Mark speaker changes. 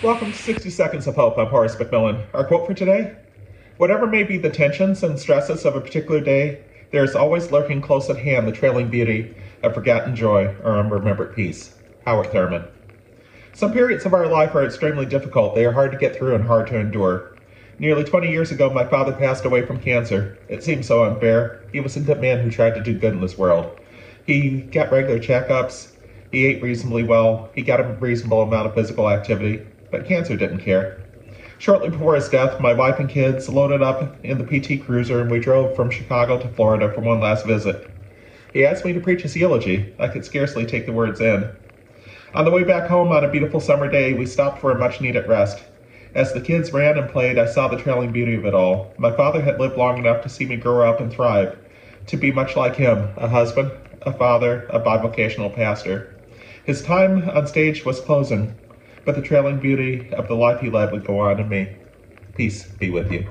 Speaker 1: Welcome to 60 Seconds of Hope. I'm Horace McMillan. Our quote for today Whatever may be the tensions and stresses of a particular day, there is always lurking close at hand the trailing beauty of forgotten joy or unremembered peace. Howard Thurman. Some periods of our life are extremely difficult. They are hard to get through and hard to endure. Nearly 20 years ago, my father passed away from cancer. It seemed so unfair. He was a good man who tried to do good in this world. He got regular checkups. He ate reasonably well. He got a reasonable amount of physical activity but cancer didn't care. Shortly before his death, my wife and kids loaded up in the PT Cruiser and we drove from Chicago to Florida for one last visit. He asked me to preach his eulogy. I could scarcely take the words in. On the way back home on a beautiful summer day, we stopped for a much needed rest. As the kids ran and played, I saw the trailing beauty of it all. My father had lived long enough to see me grow up and thrive, to be much like him a husband, a father, a bivocational pastor. His time on stage was closing, but the trailing beauty of the life he led would go on in me. Peace be with you.